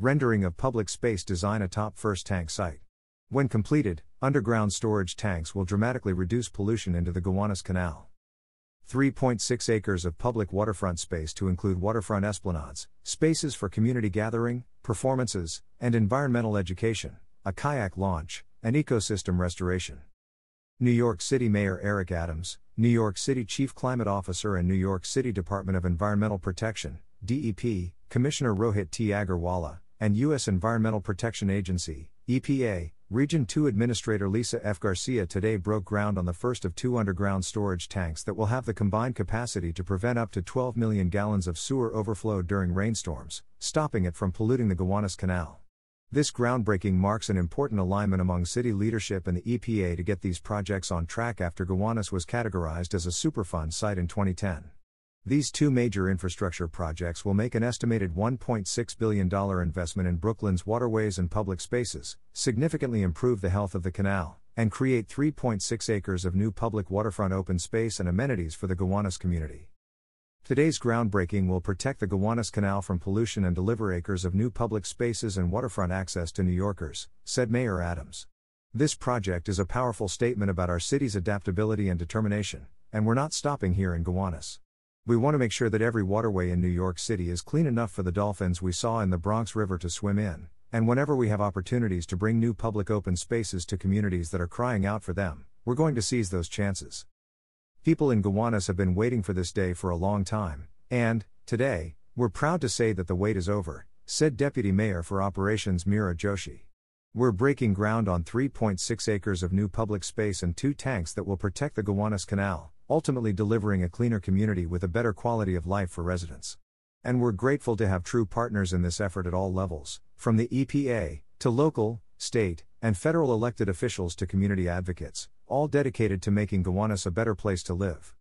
Rendering of public space design atop first tank site. When completed, underground storage tanks will dramatically reduce pollution into the Gowanus Canal. 3.6 acres of public waterfront space to include waterfront esplanades, spaces for community gathering, performances, and environmental education, a kayak launch, and ecosystem restoration. New York City Mayor Eric Adams, New York City Chief Climate Officer and New York City Department of Environmental Protection, DEP, Commissioner Rohit T. Aggarwala, and U.S. Environmental Protection Agency, EPA, Region 2 Administrator Lisa F. Garcia today broke ground on the first of two underground storage tanks that will have the combined capacity to prevent up to 12 million gallons of sewer overflow during rainstorms, stopping it from polluting the Gowanus Canal. This groundbreaking marks an important alignment among city leadership and the EPA to get these projects on track after Gowanus was categorized as a Superfund site in 2010. These two major infrastructure projects will make an estimated $1.6 billion investment in Brooklyn's waterways and public spaces, significantly improve the health of the canal, and create 3.6 acres of new public waterfront open space and amenities for the Gowanus community. Today's groundbreaking will protect the Gowanus Canal from pollution and deliver acres of new public spaces and waterfront access to New Yorkers, said Mayor Adams. This project is a powerful statement about our city's adaptability and determination, and we're not stopping here in Gowanus. We want to make sure that every waterway in New York City is clean enough for the dolphins we saw in the Bronx River to swim in, and whenever we have opportunities to bring new public open spaces to communities that are crying out for them, we're going to seize those chances. People in Gowanus have been waiting for this day for a long time, and, today, we're proud to say that the wait is over, said Deputy Mayor for Operations Meera Joshi. We're breaking ground on 3.6 acres of new public space and two tanks that will protect the Gowanus Canal, ultimately delivering a cleaner community with a better quality of life for residents. And we're grateful to have true partners in this effort at all levels, from the EPA, to local, state, and federal elected officials to community advocates, all dedicated to making Gowanus a better place to live.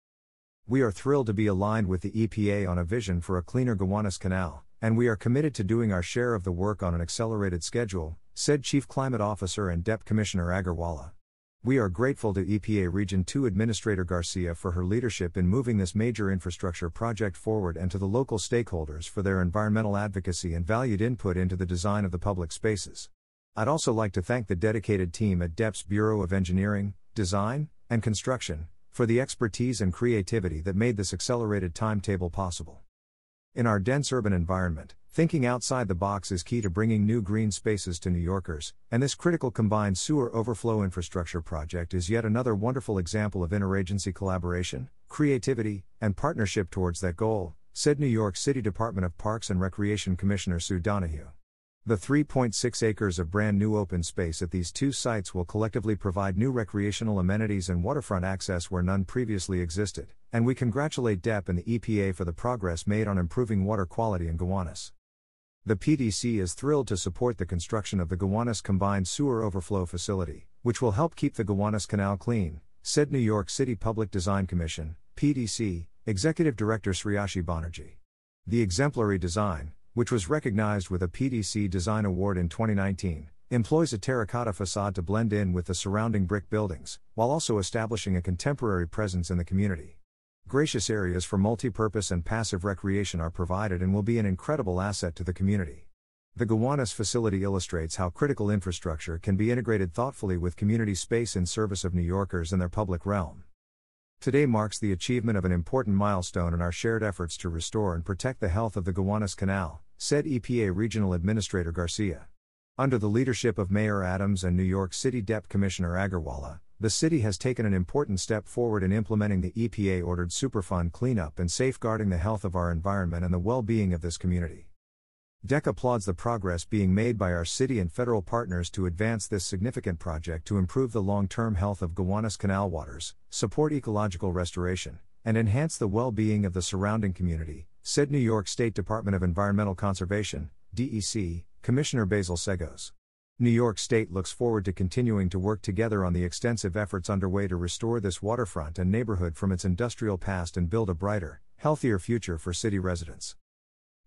We are thrilled to be aligned with the EPA on a vision for a cleaner Gowanus Canal, and we are committed to doing our share of the work on an accelerated schedule, said Chief Climate Officer and DEP Commissioner Aggarwala. We are grateful to EPA Region 2 Administrator Garcia for her leadership in moving this major infrastructure project forward and to the local stakeholders for their environmental advocacy and valued input into the design of the public spaces. I'd also like to thank the dedicated team at DEP's Bureau of Engineering, Design, and Construction for the expertise and creativity that made this accelerated timetable possible. In our dense urban environment, Thinking outside the box is key to bringing new green spaces to New Yorkers, and this critical combined sewer overflow infrastructure project is yet another wonderful example of interagency collaboration, creativity, and partnership towards that goal, said New York City Department of Parks and Recreation Commissioner Sue Donoghue. The 3.6 acres of brand new open space at these two sites will collectively provide new recreational amenities and waterfront access where none previously existed, and we congratulate DEP and the EPA for the progress made on improving water quality in Gowanus. The PDC is thrilled to support the construction of the Gowanus Combined Sewer Overflow Facility, which will help keep the Gowanus Canal clean, said New York City Public Design Commission, PDC, Executive Director Sreoshy Banerjea. The exemplary design, which was recognized with a PDC Design Award in 2019, employs a terracotta facade to blend in with the surrounding brick buildings, while also establishing a contemporary presence in the community. Gracious areas for multi-purpose and passive recreation are provided and will be an incredible asset to the community. The Gowanus facility illustrates how critical infrastructure can be integrated thoughtfully with community space in service of New Yorkers and their public realm. Today marks the achievement of an important milestone in our shared efforts to restore and protect the health of the Gowanus Canal, said EPA Regional Administrator Garcia. Under the leadership of Mayor Adams and New York City DEP Commissioner Aggarwala, the city has taken an important step forward in implementing the EPA ordered Superfund cleanup and safeguarding the health of our environment and the well being of this community. DEC applauds the progress being made by our city and federal partners to advance this significant project to improve the long term health of Gowanus Canal waters, support ecological restoration, and enhance the well being of the surrounding community, said New York State Department of Environmental Conservation, DEC, Commissioner Basil Seggos. New York State looks forward to continuing to work together on the extensive efforts underway to restore this waterfront and neighborhood from its industrial past and build a brighter, healthier future for city residents.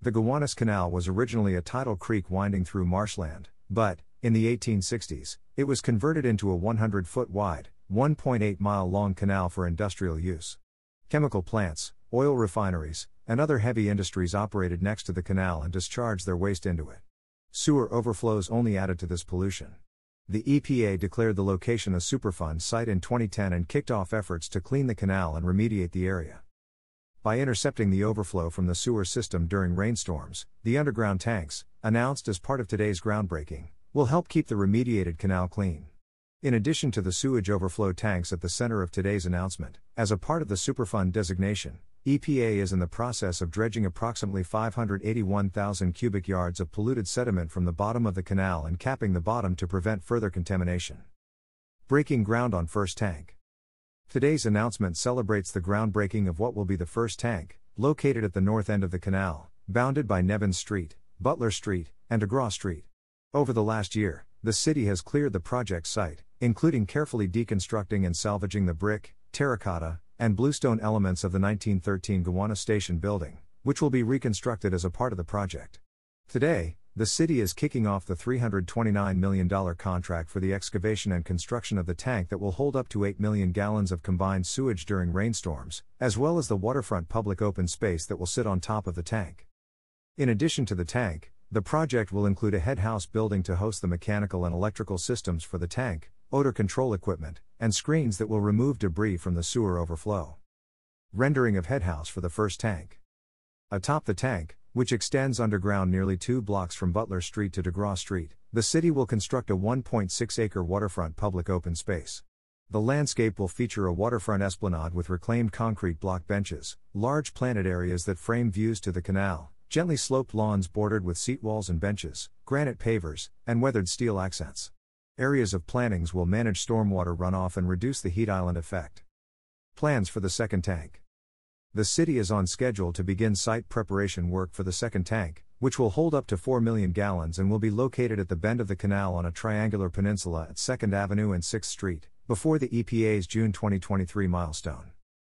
The Gowanus Canal was originally a tidal creek winding through marshland, but, in the 1860s, it was converted into a 100 foot wide, 1.8 mile long canal for industrial use. Chemical plants, oil refineries, and other heavy industries operated next to the canal and discharged their waste into it. Sewer overflows only added to this pollution. The EPA declared the location a Superfund site in 2010 and kicked off efforts to clean the canal and remediate the area. By intercepting the overflow from the sewer system during rainstorms, the underground tanks, announced as part of today's groundbreaking, will help keep the remediated canal clean. In addition to the sewage overflow tanks at the center of today's announcement, as a part of the Superfund designation, EPA is in the process of dredging approximately 581,000 cubic yards of polluted sediment from the bottom of the canal and capping the bottom to prevent further contamination. Breaking ground on first tank. Today's announcement celebrates the groundbreaking of what will be the first tank, located at the north end of the canal, bounded by Nevin Street, Butler Street, and DeGraw Street. Over the last year, the city has cleared the project site, including carefully deconstructing and salvaging the brick, terracotta, and bluestone elements of the 1913 Gowanus Station building, which will be reconstructed as a part of the project. Today, the city is kicking off the $329 million contract for the excavation and construction of the tank that will hold up to 8 million gallons of combined sewage during rainstorms, as well as the waterfront public open space that will sit on top of the tank. In addition to the tank, the project will include a headhouse building to host the mechanical and electrical systems for the tank, odor control equipment, and screens that will remove debris from the sewer overflow. Rendering of headhouse for the first tank. Atop the tank, which extends underground nearly two blocks from Butler Street to DeGraw Street, the city will construct a 1.6 acre waterfront public open space. The landscape will feature a waterfront esplanade with reclaimed concrete block benches, large planted areas that frame views to the canal, Gently sloped lawns bordered with seat walls and benches, granite pavers, and weathered steel accents. Areas of plantings will manage stormwater runoff and reduce the heat island effect. Plans for the second tank. The city is on schedule to begin site preparation work for the second tank, which will hold up to 4 million gallons and will be located at the bend of the canal on a triangular peninsula at 2nd Avenue and 6th Street, before the EPA's June 2023 milestone.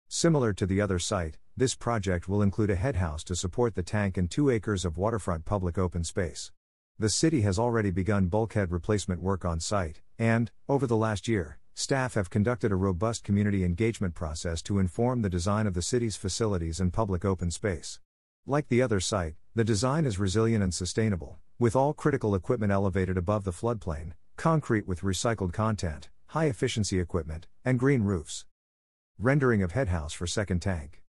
Similar to the other site, this project will include a headhouse to support the tank and 2 acres of waterfront public open space. The city has already begun bulkhead replacement work on site, and, over the last year, staff have conducted a robust community engagement process to inform the design of the city's facilities and public open space. Like the other site, the design is resilient and sustainable, with all critical equipment elevated above the floodplain, concrete with recycled content, high efficiency equipment, and green roofs. Rendering of headhouse for second tank.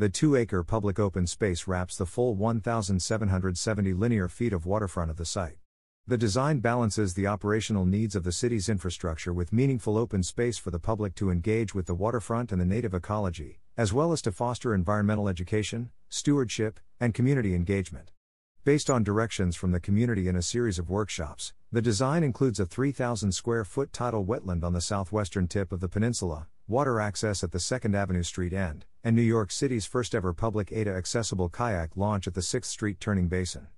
The 2 acre public open space wraps the full 1,770 linear feet of waterfront of the site. The design balances the operational needs of the city's infrastructure with meaningful open space for the public to engage with the waterfront and the native ecology, as well as to foster environmental education, stewardship, and community engagement. Based on directions from the community in a series of workshops, the design includes a 3,000 square foot tidal wetland on the southwestern tip of the peninsula, water access at the 2nd Avenue Street end, and New York City's first ever public ADA accessible kayak launch at the 6th Street Turning Basin.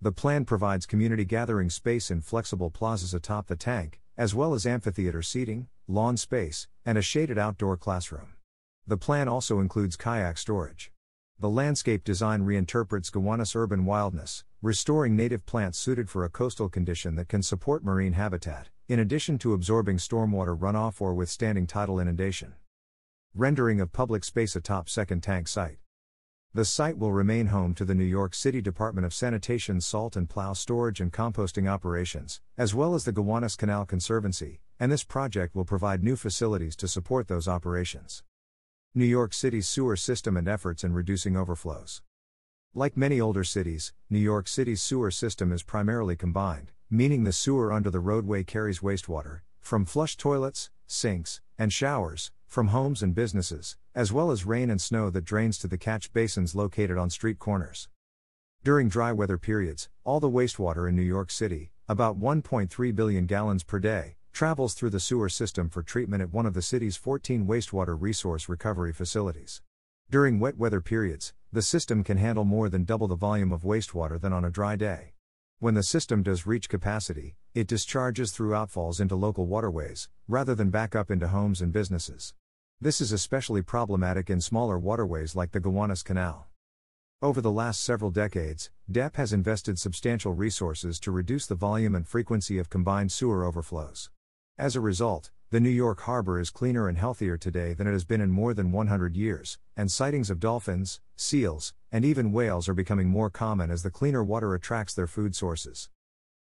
The plan provides community gathering space in flexible plazas atop the tank, as well as amphitheater seating, lawn space, and a shaded outdoor classroom. The plan also includes kayak storage. The landscape design reinterprets Gowanus urban wildness, restoring native plants suited for a coastal condition that can support marine habitat, in addition to absorbing stormwater runoff or withstanding tidal inundation. Rendering of public space atop second tank site. The site will remain home to the New York City Department of Sanitation's salt and plow storage and composting operations, as well as the Gowanus Canal Conservancy, and this project will provide new facilities to support those operations. New York City's sewer system and efforts in reducing overflows. Like many older cities, New York City's sewer system is primarily combined, meaning the sewer under the roadway carries wastewater, from flush toilets, sinks, and showers, from homes and businesses, as well as rain and snow that drains to the catch basins located on street corners. During dry weather periods, all the wastewater in New York City, about 1.3 billion gallons per day, travels through the sewer system for treatment at one of the city's 14 wastewater resource recovery facilities. During wet weather periods, the system can handle more than double the volume of wastewater than on a dry day. When the system does reach capacity, it discharges through outfalls into local waterways, rather than back up into homes and businesses. This is especially problematic in smaller waterways like the Gowanus Canal. Over the last several decades, DEP has invested substantial resources to reduce the volume and frequency of combined sewer overflows. As a result, the New York harbor is cleaner and healthier today than it has been in more than 100 years, and sightings of dolphins, seals, and even whales are becoming more common as the cleaner water attracts their food sources.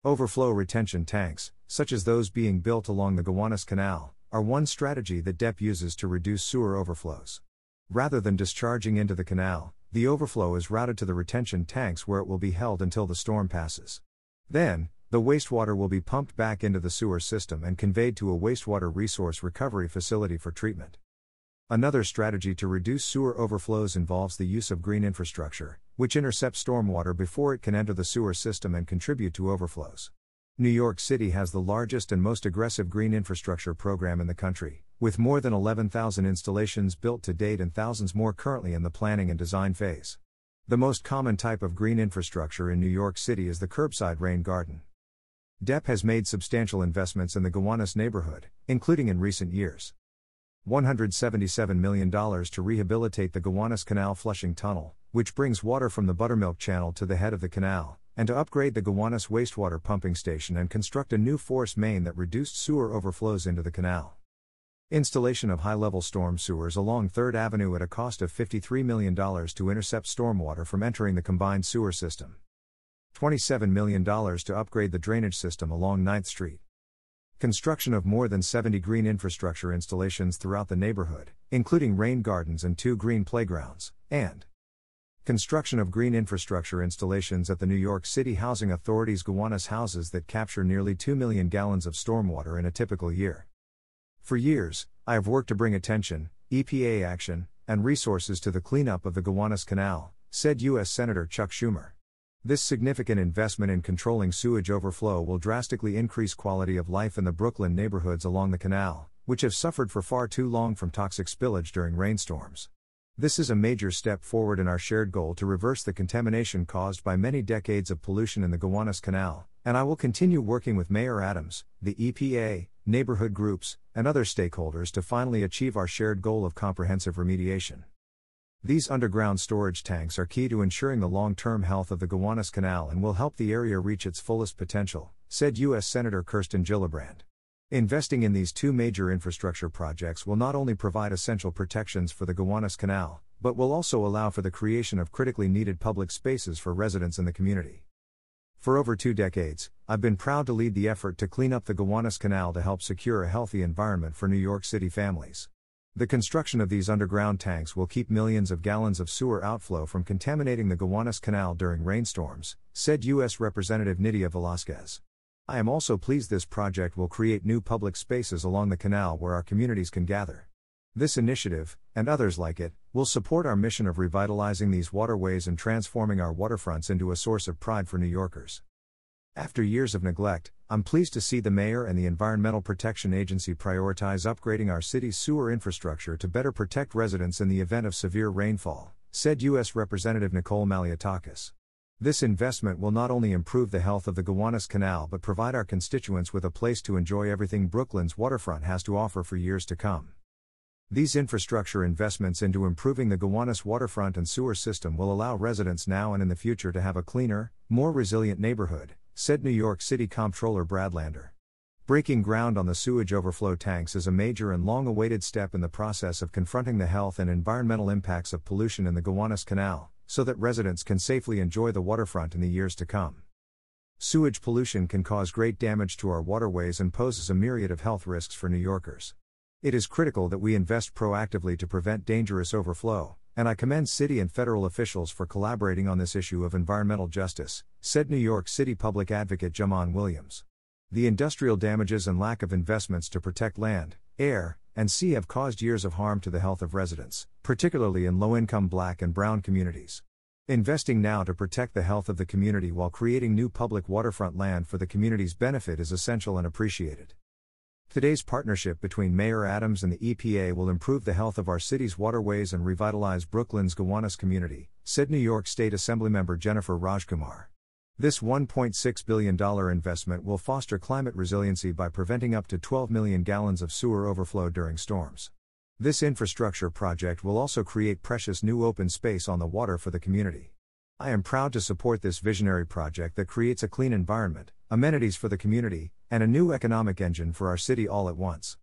Overflow retention tanks, such as those being built along the Gowanus Canal, are one strategy that DEP uses to reduce sewer overflows. Rather than discharging into the canal, the overflow is routed to the retention tanks where it will be held until the storm passes. Then, the wastewater will be pumped back into the sewer system and conveyed to a wastewater resource recovery facility for treatment. Another strategy to reduce sewer overflows involves the use of green infrastructure, which intercepts stormwater before it can enter the sewer system and contribute to overflows. New York City has the largest and most aggressive green infrastructure program in the country, with more than 11,000 installations built to date and thousands more currently in the planning and design phase. The most common type of green infrastructure in New York City is the curbside rain garden. DEP has made substantial investments in the Gowanus neighborhood, including in recent years. $177 million to rehabilitate the Gowanus Canal flushing tunnel, which brings water from the Buttermilk Channel to the head of the canal, and to upgrade the Gowanus wastewater pumping station and construct a new force main that reduced sewer overflows into the canal. Installation of high level storm sewers along 3rd Avenue at a cost of $53 million to intercept stormwater from entering the combined sewer system. $27 million to upgrade the drainage system along 9th Street. Construction of more than 70 green infrastructure installations throughout the neighborhood, including rain gardens and two green playgrounds, and construction of green infrastructure installations at the New York City Housing Authority's Gowanus houses that capture nearly 2 million gallons of stormwater in a typical year. For years, I have worked to bring attention, EPA action, and resources to the cleanup of the Gowanus Canal, said U.S. Senator Chuck Schumer. This significant investment in controlling sewage overflow will drastically increase quality of life in the Brooklyn neighborhoods along the canal, which have suffered for far too long from toxic spillage during rainstorms. This is a major step forward in our shared goal to reverse the contamination caused by many decades of pollution in the Gowanus Canal, and I will continue working with Mayor Adams, the EPA, neighborhood groups, and other stakeholders to finally achieve our shared goal of comprehensive remediation. These underground storage tanks are key to ensuring the long term health of the Gowanus Canal and will help the area reach its fullest potential, said U.S. Senator Kirsten Gillibrand. Investing in these two major infrastructure projects will not only provide essential protections for the Gowanus Canal, but will also allow for the creation of critically needed public spaces for residents in the community. For over two decades, I've been proud to lead the effort to clean up the Gowanus Canal to help secure a healthy environment for New York City families. The construction of these underground tanks will keep millions of gallons of sewer outflow from contaminating the Gowanus Canal during rainstorms, said U.S. Representative Nydia Velázquez. I am also pleased this project will create new public spaces along the canal where our communities can gather. This initiative, and others like it, will support our mission of revitalizing these waterways and transforming our waterfronts into a source of pride for New Yorkers. After years of neglect, I'm pleased to see the Mayor and the Environmental Protection Agency prioritize upgrading our city's sewer infrastructure to better protect residents in the event of severe rainfall, said U.S. Representative Nicole Malliotakis. This investment will not only improve the health of the Gowanus Canal but provide our constituents with a place to enjoy everything Brooklyn's waterfront has to offer for years to come. These infrastructure investments into improving the Gowanus waterfront and sewer system will allow residents now and in the future to have a cleaner, more resilient neighborhood, said New York City Comptroller Brad Lander. Breaking ground on the sewage overflow tanks is a major and long awaited step in the process of confronting the health and environmental impacts of pollution in the Gowanus Canal, so that residents can safely enjoy the waterfront in the years to come. Sewage pollution can cause great damage to our waterways and poses a myriad of health risks for New Yorkers. It is critical that we invest proactively to prevent dangerous overflow, and I commend city and federal officials for collaborating on this issue of environmental justice, said New York City Public Advocate Jumaane Williams. The industrial damages and lack of investments to protect land, air, and sea have caused years of harm to the health of residents, particularly in low income black and brown communities. Investing now to protect the health of the community while creating new public waterfront land for the community's benefit is essential and appreciated. Today's partnership between Mayor Adams and the EPA will improve the health of our city's waterways and revitalize Brooklyn's Gowanus community, said New York State Assemblymember Jennifer Rajkumar. This $1.6 billion investment will foster climate resiliency by preventing up to 12 million gallons of sewer overflow during storms. This infrastructure project will also create precious new open space on the water for the community. I am proud to support this visionary project that creates a clean environment, amenities for the community, and a new economic engine for our city all at once.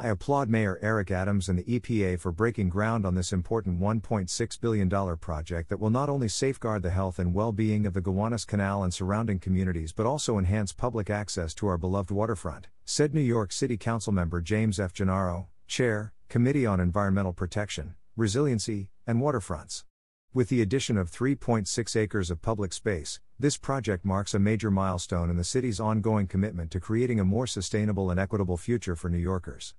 I applaud Mayor Eric Adams and the EPA for breaking ground on this important $1.6 billion project that will not only safeguard the health and well being of the Gowanus Canal and surrounding communities but also enhance public access to our beloved waterfront, said New York City Council member James F. Gennaro, Chair, Committee on Environmental Protection, Resiliency, and Waterfronts. With the addition of 3.6 acres of public space, this project marks a major milestone in the city's ongoing commitment to creating a more sustainable and equitable future for New Yorkers.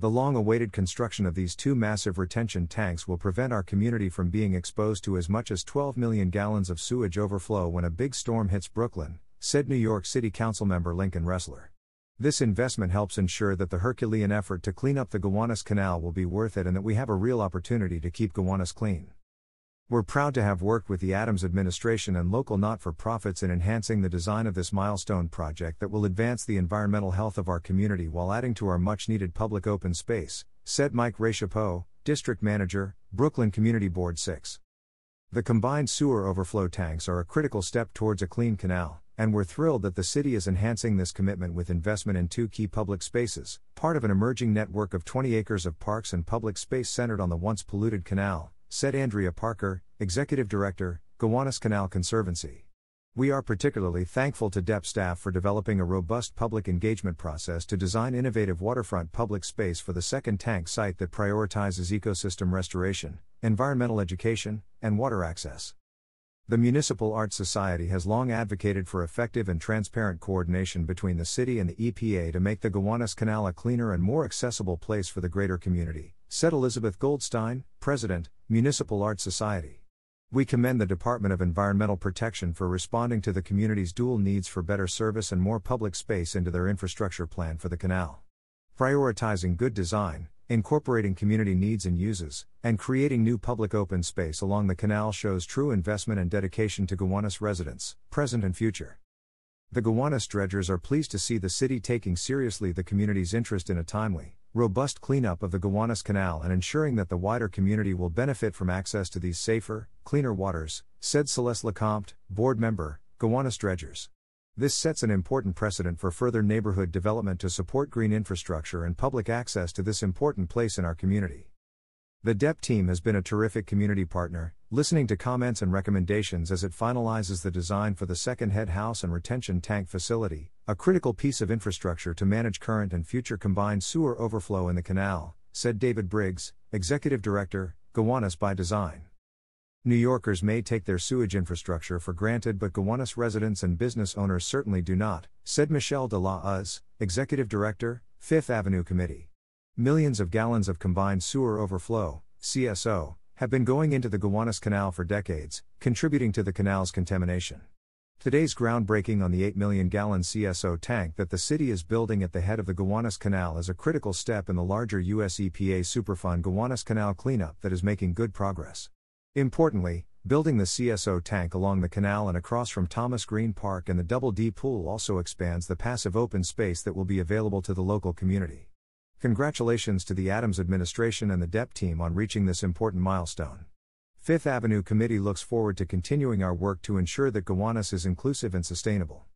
The long awaited construction of these two massive retention tanks will prevent our community from being exposed to as much as 12 million gallons of sewage overflow when a big storm hits Brooklyn, said New York City Councilmember Lincoln Restler. This investment helps ensure that the Herculean effort to clean up the Gowanus Canal will be worth it and that we have a real opportunity to keep Gowanus clean. We're proud to have worked with the Adams administration and local not for profits in enhancing the design of this milestone project that will advance the environmental health of our community while adding to our much needed public open space, said Mike Racioppo, District Manager, Brooklyn Community Board 6. The combined sewer overflow tanks are a critical step towards a clean canal, and we're thrilled that the city is enhancing this commitment with investment in two key public spaces, part of an emerging network of 20 acres of parks and public space centered on the once polluted canal, said Andrea Parker, Executive Director, Gowanus Canal Conservancy. We are particularly thankful to DEP staff for developing a robust public engagement process to design innovative waterfront public space for the second tank site that prioritizes ecosystem restoration, environmental education, and water access. The Municipal Arts Society has long advocated for effective and transparent coordination between the city and the EPA to make the Gowanus Canal a cleaner and more accessible place for the greater community, said Elizabeth Goldstein, President, Municipal Art Society. We commend the Department of Environmental Protection for responding to the community's dual needs for better service and more public space into their infrastructure plan for the canal. Prioritizing good design, incorporating community needs and uses, and creating new public open space along the canal shows true investment and dedication to Gowanus residents, present and future. The Gowanus dredgers are pleased to see the city taking seriously the community's interest in a timely, robust cleanup of the Gowanus Canal and ensuring that the wider community will benefit from access to these safer, cleaner waters, said Celeste LeCompte, board member, Gowanus Dredgers. This sets an important precedent for further neighborhood development to support green infrastructure and public access to this important place in our community. The DEP team has been a terrific community partner, listening to comments and recommendations as it finalizes the design for the second head house and retention tank facility, a critical piece of infrastructure to manage current and future combined sewer overflow in the canal, said David Briggs, Executive Director, Gowanus by Design. New Yorkers may take their sewage infrastructure for granted, but Gowanus residents and business owners certainly do not, said Michelle de la Uz, Executive Director, Fifth Avenue Committee. Millions of gallons of combined sewer overflow, CSO, have been going into the Gowanus Canal for decades, contributing to the canal's contamination. Today's groundbreaking on the 8 million gallon CSO tank that the city is building at the head of the Gowanus Canal is a critical step in the larger US EPA Superfund Gowanus Canal cleanup that is making good progress. Importantly, building the CSO tank along the canal and across from Thomas Greene Park and the Double D Pool also expands the passive open space that will be available to the local community. Congratulations to the Adams administration and the DEP team on reaching this important milestone. Fifth Avenue Committee looks forward to continuing our work to ensure that Gowanus is inclusive and sustainable.